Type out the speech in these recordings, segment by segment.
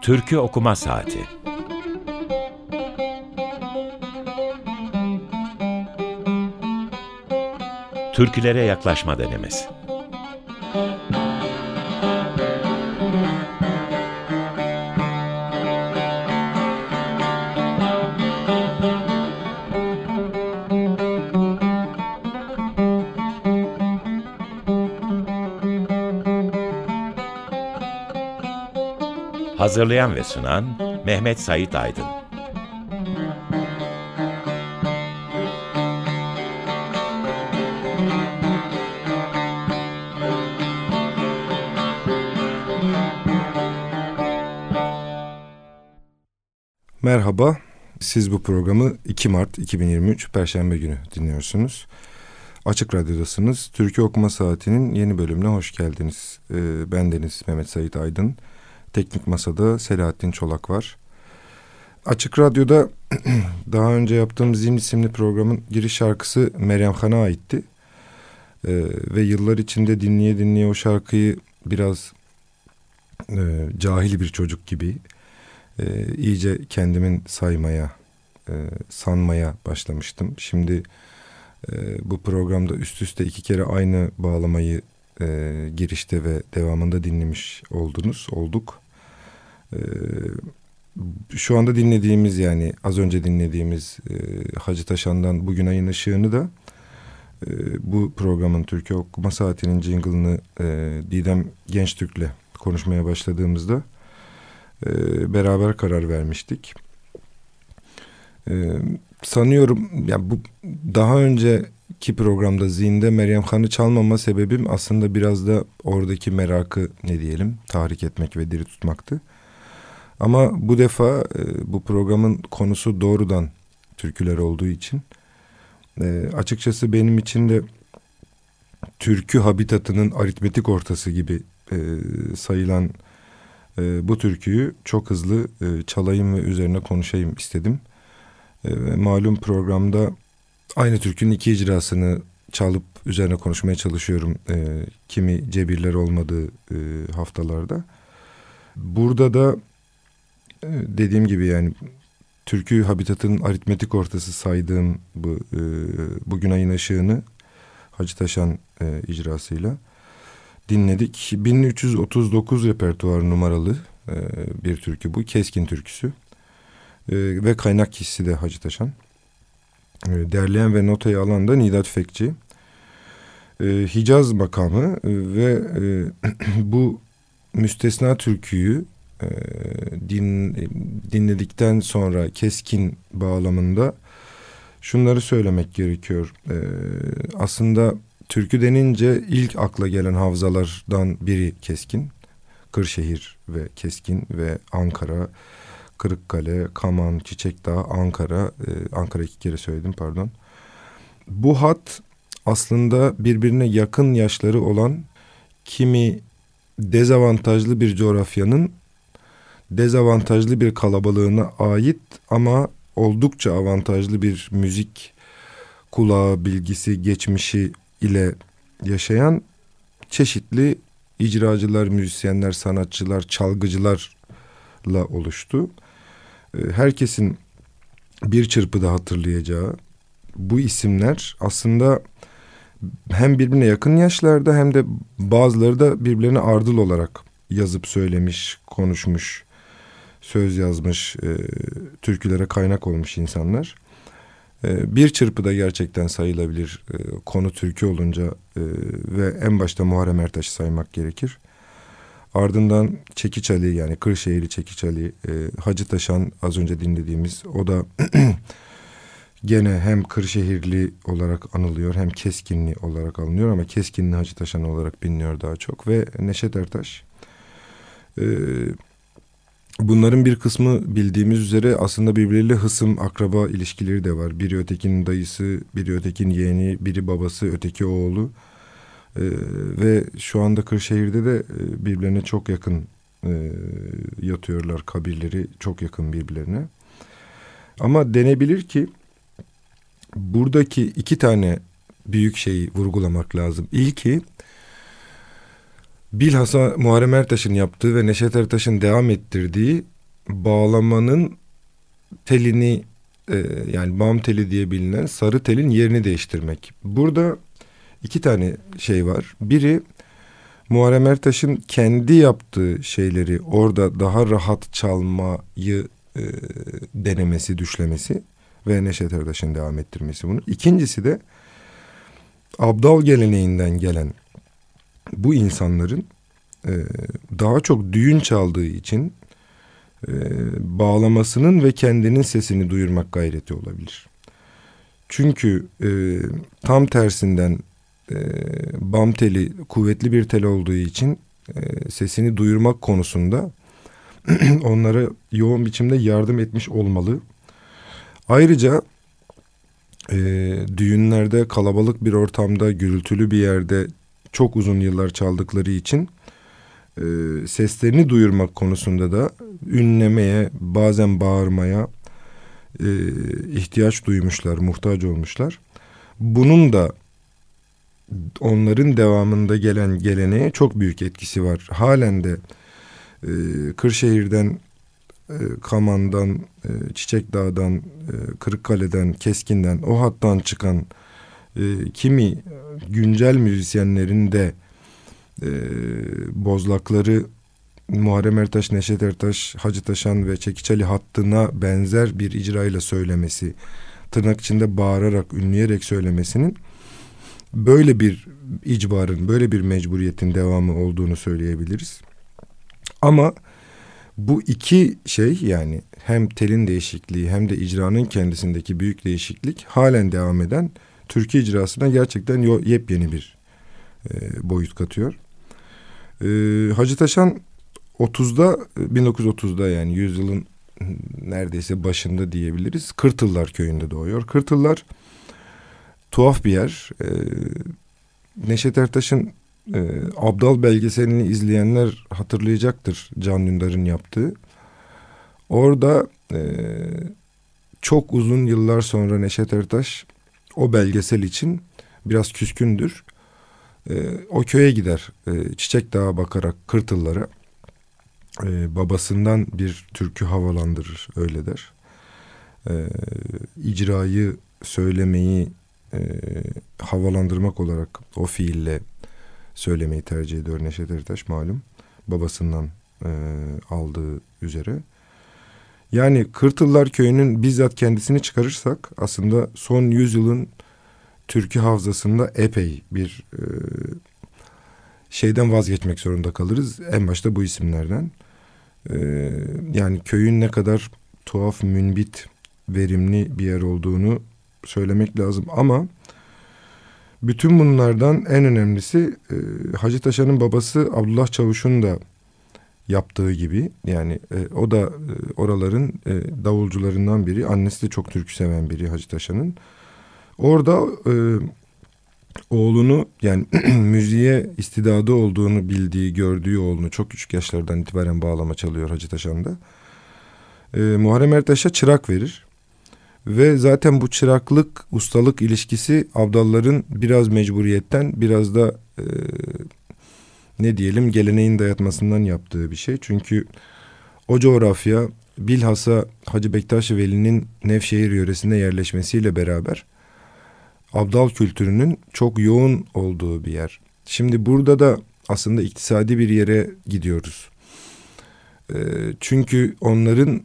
Türkü Okuma Saati. Türkülere Yaklaşma Denemesi Hazırlayan ve sunan Mehmet Sait Aydın. Merhaba, siz bu programı 2 Mart 2023 Perşembe günü dinliyorsunuz. Açık Radyo'dasınız. Türkiye Okuma Saati'nin yeni bölümüne hoş geldiniz. Ee, ben Deniz Mehmet Sait Aydın. Teknik Masa'da Selahattin Çolak var. Açık Radyo'da daha önce yaptığım Zim isimli programın giriş şarkısı Meryem Han'a aitti. Ee, ve yıllar içinde dinleye dinleye o şarkıyı biraz e, cahil bir çocuk gibi e, iyice kendimin saymaya, e, sanmaya başlamıştım. Şimdi e, bu programda üst üste iki kere aynı bağlamayı e, girişte ve devamında dinlemiş oldunuz, olduk. E, şu anda dinlediğimiz yani az önce dinlediğimiz e, Hacı Taşan'dan Bugün Ayın Işığını da e, bu programın Türkiye Okuma Saati'nin jingle'ını e, Didem Gençtürk'le konuşmaya başladığımızda e, beraber karar vermiştik. E, sanıyorum ya bu daha önceki programda Zinde Meryem Han'ı çalmama sebebim aslında biraz da oradaki merakı ne diyelim tahrik etmek ve diri tutmaktı. Ama bu defa e, bu programın konusu doğrudan türküler olduğu için e, açıkçası benim için de türkü habitatının aritmetik ortası gibi e, sayılan e, bu türküyü çok hızlı e, çalayım ve üzerine konuşayım istedim. E, malum programda aynı türkünün iki icrasını çalıp üzerine konuşmaya çalışıyorum. E, kimi cebirler olmadığı e, haftalarda. Burada da e, dediğim gibi yani türkü habitatının aritmetik ortası saydığım bu e, bugün ayın ışığını Hacı Taşan e, icrasıyla dinledik. 1339 repertuar numaralı e, bir türkü bu. Keskin türküsü. E, ve kaynak kişisi de Hacı Taşan. E, derleyen ve notayı alan da Nidat Fekçi. E, Hicaz makamı e, ve e, bu müstesna türküyü e, din, dinledikten sonra keskin bağlamında şunları söylemek gerekiyor. Aslında türkü denince ilk akla gelen havzalardan biri Keskin. Kırşehir ve Keskin ve Ankara, Kırıkkale, Kaman, Çiçekdağ, Ankara. Ee, Ankara iki kere söyledim pardon. Bu hat aslında birbirine yakın yaşları olan kimi dezavantajlı bir coğrafyanın dezavantajlı bir kalabalığına ait ama oldukça avantajlı bir müzik kulağı, bilgisi, geçmişi ile yaşayan çeşitli icracılar, müzisyenler, sanatçılar, çalgıcılarla oluştu. Ee, herkesin bir çırpıda hatırlayacağı bu isimler aslında hem birbirine yakın yaşlarda hem de bazıları da birbirlerine ardıl olarak yazıp söylemiş, konuşmuş, söz yazmış, e, türkülere kaynak olmuş insanlar. Ee, bir çırpıda gerçekten sayılabilir e, konu türkü olunca e, ve en başta Muharrem Ertaş'ı saymak gerekir. Ardından Çekiç Ali yani Kırşehirli Çekiç Ali, e, Hacı Taşan az önce dinlediğimiz o da gene hem Kırşehirli olarak anılıyor hem Keskinli olarak alınıyor ama Keskinli Hacı Taşan olarak biliniyor daha çok ve Neşet Ertaş. Evet Bunların bir kısmı bildiğimiz üzere aslında birbirleriyle hısım, akraba ilişkileri de var. Biri ötekinin dayısı, biri ötekinin yeğeni, biri babası, öteki oğlu. Ee, ve şu anda Kırşehir'de de e, birbirlerine çok yakın e, yatıyorlar kabirleri, çok yakın birbirlerine. Ama denebilir ki buradaki iki tane büyük şeyi vurgulamak lazım. İlki bilhassa Muharrem Ertaş'ın yaptığı ve Neşet Ertaş'ın devam ettirdiği bağlamanın telini e, yani bam teli diye bilinen sarı telin yerini değiştirmek. Burada iki tane şey var. Biri Muharrem Ertaş'ın kendi yaptığı şeyleri orada daha rahat çalmayı e, denemesi, düşlemesi ve Neşet Ertaş'ın devam ettirmesi bunu. İkincisi de Abdal geleneğinden gelen bu insanların e, daha çok düğün çaldığı için e, bağlamasının ve kendinin sesini duyurmak gayreti olabilir. Çünkü e, tam tersinden e, bam teli kuvvetli bir tel olduğu için e, sesini duyurmak konusunda onlara yoğun biçimde yardım etmiş olmalı. Ayrıca e, düğünlerde kalabalık bir ortamda gürültülü bir yerde çok uzun yıllar çaldıkları için e, seslerini duyurmak konusunda da ünlemeye bazen bağırmaya e, ihtiyaç duymuşlar, muhtaç olmuşlar. Bunun da onların devamında gelen geleneğe çok büyük etkisi var. Halen de e, Kırşehir'den, e, Kaman'dan, e, Çiçek Dağ'dan, e, Kırıkkale'den, Keskin'den o hattan çıkan e, kimi güncel müzisyenlerin de e, bozlakları Muharrem Ertaş, Neşet Ertaş, Hacı Taşan ve Çekiçali hattına benzer bir icrayla söylemesi, tırnak içinde bağırarak, ünleyerek söylemesinin böyle bir icbarın, böyle bir mecburiyetin devamı olduğunu söyleyebiliriz. Ama bu iki şey yani hem telin değişikliği hem de icranın kendisindeki büyük değişiklik halen devam eden Türkiye icrasına gerçekten yepyeni bir e, boyut katıyor. E, Hacı Taşan 30'da 1930'da yani yüzyılın neredeyse başında diyebiliriz. Kırtıllar köyünde doğuyor. Kırtıllar tuhaf bir yer. E, Neşet Ertaş'ın e, Abdal belgeselini izleyenler hatırlayacaktır Can Dündar'ın yaptığı. Orada e, çok uzun yıllar sonra Neşet Ertaş o belgesel için biraz küskündür. E, o köye gider e, Çiçek Dağı bakarak Kırtıllara. E, babasından bir türkü havalandırır öyle der. E, icrayı söylemeyi e, havalandırmak olarak o fiille söylemeyi tercih ediyor Neşet Ertaş malum. Babasından e, aldığı üzere. Yani Kırtıllar Köyü'nün bizzat kendisini çıkarırsak aslında son yüzyılın türkü havzasında epey bir e, şeyden vazgeçmek zorunda kalırız. En başta bu isimlerden. E, yani köyün ne kadar tuhaf, münbit, verimli bir yer olduğunu söylemek lazım. Ama bütün bunlardan en önemlisi e, Hacı Taşan'ın babası Abdullah Çavuş'un da yaptığı gibi yani e, o da e, oraların e, davulcularından biri. Annesi de çok türkü seven biri Hacı Taşan'ın. Orada e, oğlunu yani müziğe istidadı olduğunu bildiği, gördüğü oğlunu çok küçük yaşlardan itibaren bağlama çalıyor Hacı Taşan'da. E, Muharrem Ertaş'a çırak verir. Ve zaten bu çıraklık, ustalık ilişkisi Abdalların biraz mecburiyetten biraz da e, ne diyelim geleneğin dayatmasından yaptığı bir şey. Çünkü o coğrafya bilhassa Hacı Bektaş Veli'nin Nevşehir yöresine yerleşmesiyle beraber Abdal kültürünün çok yoğun olduğu bir yer. Şimdi burada da aslında iktisadi bir yere gidiyoruz. E, çünkü onların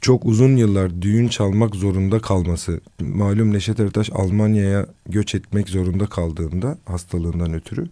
çok uzun yıllar düğün çalmak zorunda kalması. Malum Neşet Ertaş Almanya'ya göç etmek zorunda kaldığında hastalığından ötürü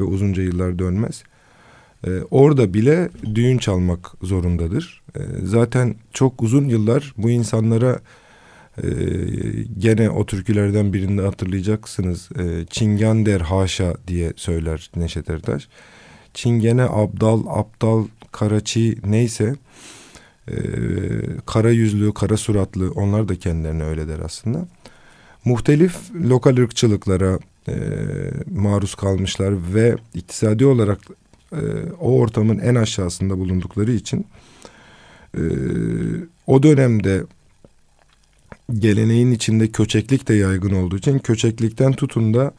ve uzunca yıllar dönmez. Ee, orada bile düğün çalmak zorundadır. Ee, zaten çok uzun yıllar bu insanlara e, gene o türkülerden birinde hatırlayacaksınız. E, Çingander haşa diye söyler Neşet Ertaş. Çingene, Abdal, Aptal, Karaçi neyse e, kara yüzlü, kara suratlı onlar da kendilerine öyle der aslında. Muhtelif lokal ırkçılıklara e, maruz kalmışlar ve iktisadi olarak e, o ortamın en aşağısında bulundukları için e, o dönemde geleneğin içinde köçeklik de yaygın olduğu için köçeklikten tutun da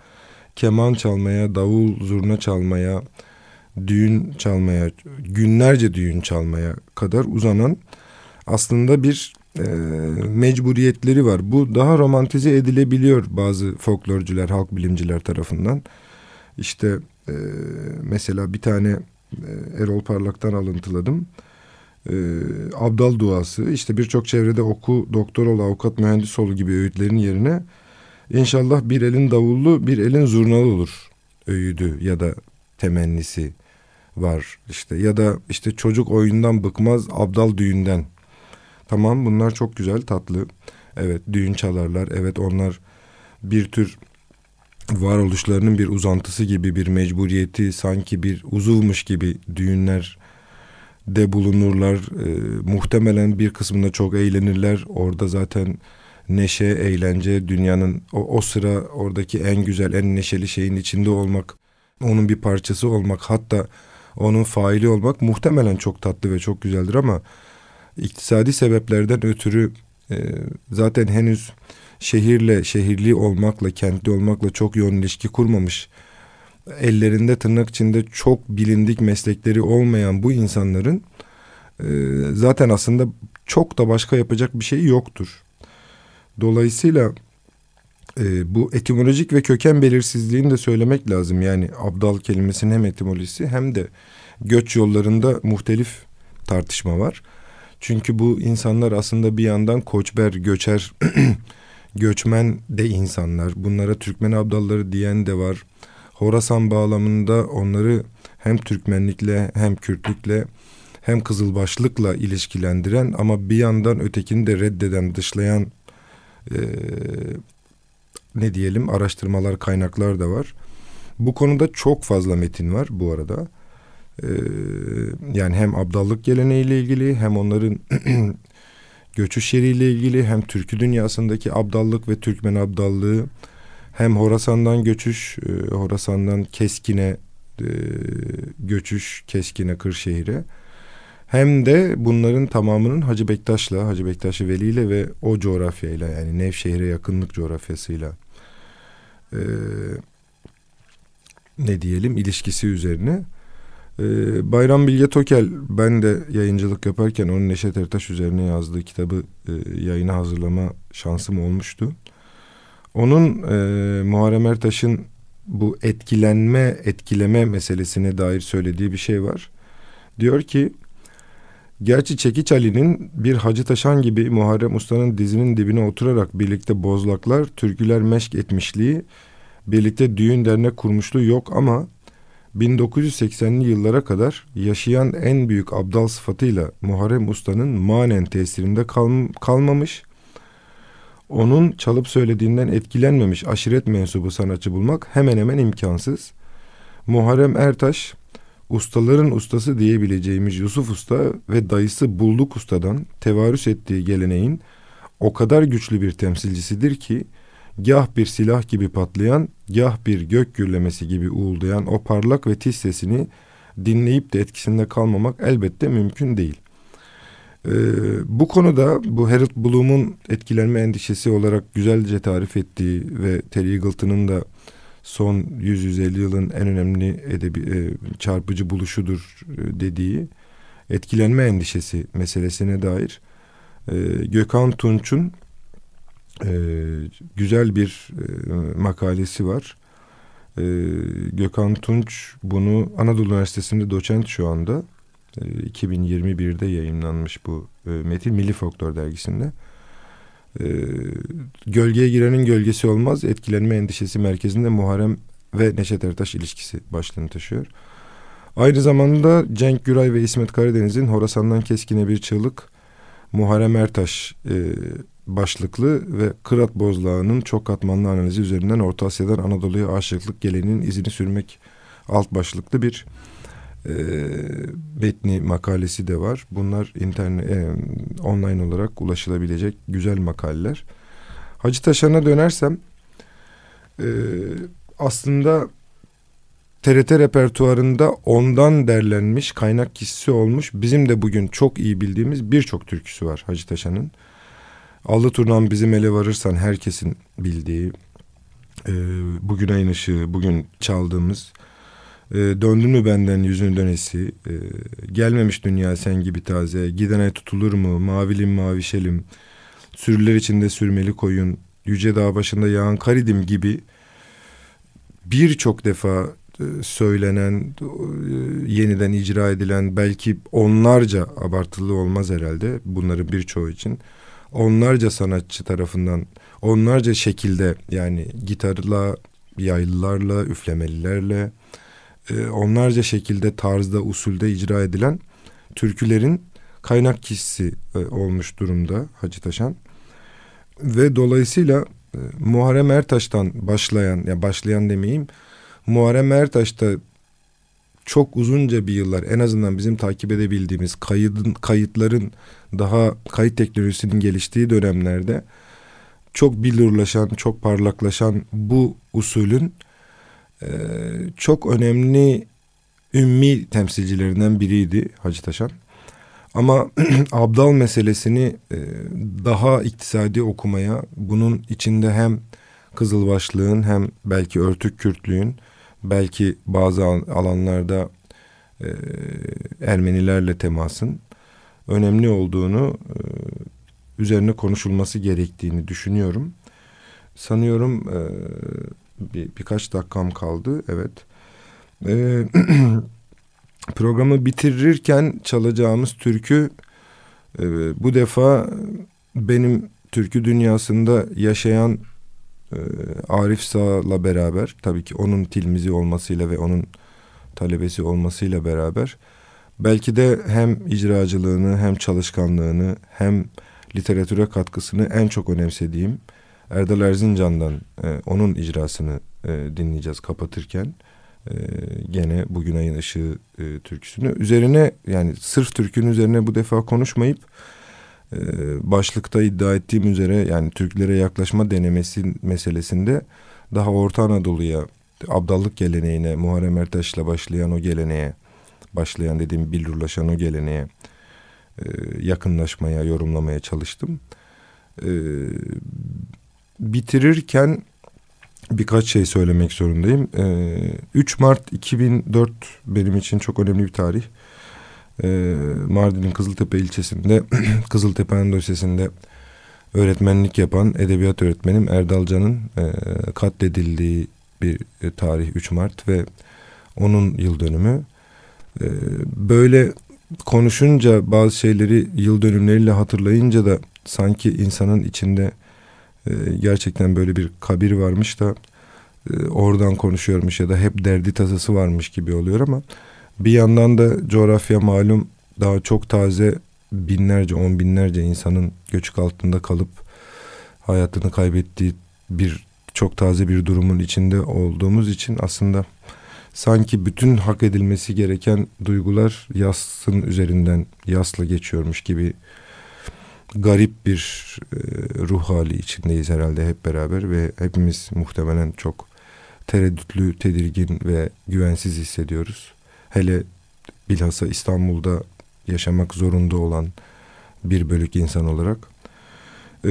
keman çalmaya, davul, zurna çalmaya, düğün çalmaya, günlerce düğün çalmaya kadar uzanan aslında bir e, mecburiyetleri var. Bu daha romantize edilebiliyor bazı folklorcular, halk bilimciler tarafından. İşte e, mesela bir tane e, Erol Parlak'tan alıntıladım. E, Abdal duası işte birçok çevrede oku, doktor ol, avukat, mühendis ol gibi öğütlerin yerine inşallah bir elin davullu bir elin zurnalı olur öğüdü ya da temennisi var işte. Ya da işte çocuk oyundan bıkmaz abdal düğünden. Tamam bunlar çok güzel tatlı. Evet düğün çalarlar. Evet onlar bir tür varoluşlarının bir uzantısı gibi bir mecburiyeti sanki bir uzuvmuş gibi düğünler de bulunurlar. E, muhtemelen bir kısmında çok eğlenirler. Orada zaten neşe, eğlence dünyanın o, o sıra oradaki en güzel, en neşeli şeyin içinde olmak, onun bir parçası olmak, hatta onun faili olmak muhtemelen çok tatlı ve çok güzeldir ama iktisadi sebeplerden ötürü e, zaten henüz şehirle, şehirli olmakla, kentli olmakla çok yoğun ilişki kurmamış, ellerinde tırnak içinde çok bilindik meslekleri olmayan bu insanların e, zaten aslında çok da başka yapacak bir şey yoktur. Dolayısıyla e, bu etimolojik ve köken belirsizliğini de söylemek lazım. Yani abdal kelimesinin hem etimolojisi hem de göç yollarında muhtelif tartışma var. Çünkü bu insanlar aslında bir yandan koçber, göçer göçmen de insanlar. Bunlara Türkmen abdalları diyen de var. Horasan bağlamında onları hem Türkmenlikle hem Kürtlükle hem Kızılbaşlıkla ilişkilendiren ama bir yandan ötekini de reddeden, dışlayan e, ne diyelim araştırmalar, kaynaklar da var. Bu konuda çok fazla metin var bu arada. Ee, yani hem abdallık geleneğiyle ilgili hem onların göçüş yeriyle ilgili hem türkü dünyasındaki abdallık ve Türkmen abdallığı hem Horasan'dan göçüş, e, Horasan'dan Keskin'e e, göçüş, Keskin'e, Kırşehir'e hem de bunların tamamının Hacı Bektaş'la, Hacı Bektaş Veli ile ve o coğrafyayla yani Nevşehir'e yakınlık coğrafyasıyla e, ne diyelim ilişkisi üzerine ee, Bayram Bilge Tokel ben de yayıncılık yaparken onun Neşet Ertaş üzerine yazdığı kitabı e, yayına hazırlama şansım olmuştu. Onun e, Muharrem Ertaş'ın bu etkilenme, etkileme meselesine dair söylediği bir şey var. Diyor ki, gerçi Çekiç Ali'nin bir Hacı Taşan gibi Muharrem Usta'nın dizinin dibine oturarak birlikte bozlaklar, türküler meşk etmişliği, birlikte düğün dernek kurmuşluğu yok ama 1980'li yıllara kadar yaşayan en büyük abdal sıfatıyla Muharrem Usta'nın manen tesirinde kal kalmamış, onun çalıp söylediğinden etkilenmemiş aşiret mensubu sanatçı bulmak hemen hemen imkansız. Muharrem Ertaş, ustaların ustası diyebileceğimiz Yusuf Usta ve dayısı Bulduk Usta'dan tevarüs ettiği geleneğin o kadar güçlü bir temsilcisidir ki, gah bir silah gibi patlayan, gah bir gök gürlemesi gibi uğuldayan o parlak ve tiz sesini dinleyip de etkisinde kalmamak elbette mümkün değil. Ee, bu konuda bu Harold Bloom'un etkilenme endişesi olarak güzelce tarif ettiği ve Terry Eagleton'ın da son 100-150 yılın en önemli edebi, e, çarpıcı buluşudur e, dediği etkilenme endişesi meselesine dair e, Gökhan Tunç'un e, güzel bir e, makalesi var. E, Gökhan Tunç bunu Anadolu Üniversitesi'nde doçent şu anda. E, 2021'de yayınlanmış bu e, metin Milli Folklor dergisinde. E, gölgeye girenin gölgesi olmaz. Etkilenme endişesi merkezinde Muharrem ve Neşet Ertaş ilişkisi başlığını taşıyor. Aynı zamanda Cenk Güray ve İsmet Karadeniz'in Horasan'dan Keskin'e bir çığlık Muharrem Ertaş e, başlıklı ve Kırat Bozlağı'nın çok katmanlı analizi üzerinden Orta Asya'dan Anadolu'ya aşıklık geleneğinin izini sürmek alt başlıklı bir e, metni makalesi de var. Bunlar internet e, online olarak ulaşılabilecek güzel makaleler. Hacı Taşan'a dönersem e, aslında TRT repertuarında ondan derlenmiş kaynak kişisi olmuş bizim de bugün çok iyi bildiğimiz birçok türküsü var Hacı Taşan'ın. Allı Turnam bizim ele varırsan herkesin bildiği e, bugün ayın ışığı bugün çaldığımız E, döndün mü benden yüzünü dönesi, e, gelmemiş dünya sen gibi taze, gidene tutulur mu, mavilim mavişelim, sürüler içinde sürmeli koyun, yüce dağ başında yağan karidim gibi birçok defa e, söylenen, e, yeniden icra edilen belki onlarca abartılı olmaz herhalde bunların birçoğu için. Onlarca sanatçı tarafından onlarca şekilde yani gitarla, yaylılarla, üflemelilerle e, onlarca şekilde tarzda, usulde icra edilen türkülerin kaynak kişisi olmuş durumda Hacı Taşan. Ve dolayısıyla Muharrem Ertaş'tan başlayan, ya başlayan demeyeyim, Muharrem Ertaş'ta çok uzunca bir yıllar en azından bizim takip edebildiğimiz kaydın, kayıtların daha kayıt teknolojisinin geliştiği dönemlerde çok bilurlaşan, çok parlaklaşan bu usulün e, çok önemli ümmi temsilcilerinden biriydi Hacı Taşan. Ama abdal meselesini e, daha iktisadi okumaya, bunun içinde hem Kızılbaşlığın hem belki Örtük Kürtlüğün belki bazı alanlarda e, Ermenilerle temasın önemli olduğunu e, üzerine konuşulması gerektiğini düşünüyorum. Sanıyorum e, bir, birkaç dakikam kaldı. Evet. E, programı bitirirken çalacağımız türkü e, bu defa benim türkü dünyasında yaşayan e, Arif Sağ'la beraber tabii ki onun tilmizi olmasıyla ve onun talebesi olmasıyla beraber belki de hem icracılığını hem çalışkanlığını hem literatüre katkısını en çok önemsediğim Erdal Erzincan'dan e, onun icrasını e, dinleyeceğiz kapatırken e, gene bugün ayın ışığı e, türküsünü üzerine yani sırf türkünün üzerine bu defa konuşmayıp e, başlıkta iddia ettiğim üzere yani Türklere yaklaşma denemesi meselesinde daha Orta Anadolu'ya abdallık geleneğine Muharrem Ertaş'la başlayan o geleneğe başlayan dediğim billurlaşan o geleneğe e, yakınlaşmaya yorumlamaya çalıştım. E, bitirirken birkaç şey söylemek zorundayım. E, 3 Mart 2004 benim için çok önemli bir tarih e, Mardin'in Kızıltepe ilçesinde Kızıltepe Endüstrisi'nde öğretmenlik yapan edebiyat öğretmenim Erdal Can'ın e, katledildiği bir e, tarih 3 Mart ve onun yıl dönümü. E, böyle konuşunca bazı şeyleri yıl dönümleriyle hatırlayınca da sanki insanın içinde e, gerçekten böyle bir kabir varmış da e, oradan konuşuyormuş ya da hep derdi tasası varmış gibi oluyor ama bir yandan da coğrafya malum daha çok taze binlerce, on binlerce insanın göçük altında kalıp hayatını kaybettiği bir çok taze bir durumun içinde olduğumuz için aslında sanki bütün hak edilmesi gereken duygular yasın üzerinden yasla geçiyormuş gibi garip bir e, ruh hali içindeyiz herhalde hep beraber ve hepimiz muhtemelen çok tereddütlü, tedirgin ve güvensiz hissediyoruz hele bilhassa İstanbul'da yaşamak zorunda olan bir bölük insan olarak. Ee,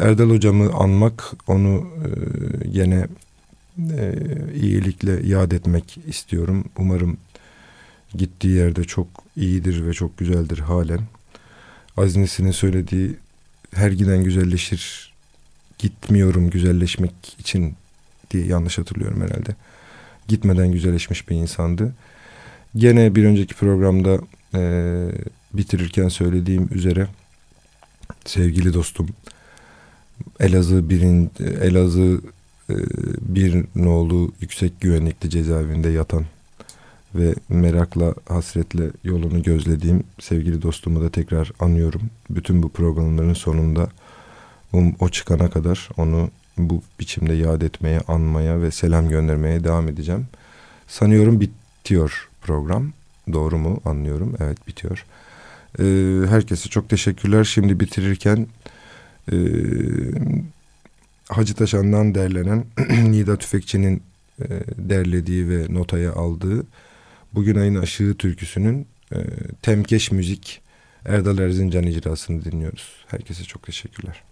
Erdal hocamı anmak, onu e, gene e, iyilikle yad etmek istiyorum. Umarım gittiği yerde çok iyidir ve çok güzeldir halen. Aznesinin söylediği her giden güzelleşir, gitmiyorum güzelleşmek için diye yanlış hatırlıyorum herhalde. Gitmeden güzelleşmiş bir insandı. Gene bir önceki programda e, bitirirken söylediğim üzere sevgili dostum Elazığ birin Elazığ e, bir nolu yüksek güvenlikli cezaevinde yatan ve merakla hasretle yolunu gözlediğim sevgili dostumu da tekrar anıyorum. Bütün bu programların sonunda um, o çıkana kadar onu bu biçimde yad etmeye, anmaya ve selam göndermeye devam edeceğim. Sanıyorum bitiyor program. Doğru mu anlıyorum? Evet bitiyor. Ee, herkese çok teşekkürler. Şimdi bitirirken e, Hacı Taşan'dan derlenen Nida Tüfekçi'nin e, derlediği ve notaya aldığı Bugün Ayın Aşığı türküsünün e, Temkeş Müzik Erdal Erzincan icrasını dinliyoruz. Herkese çok teşekkürler.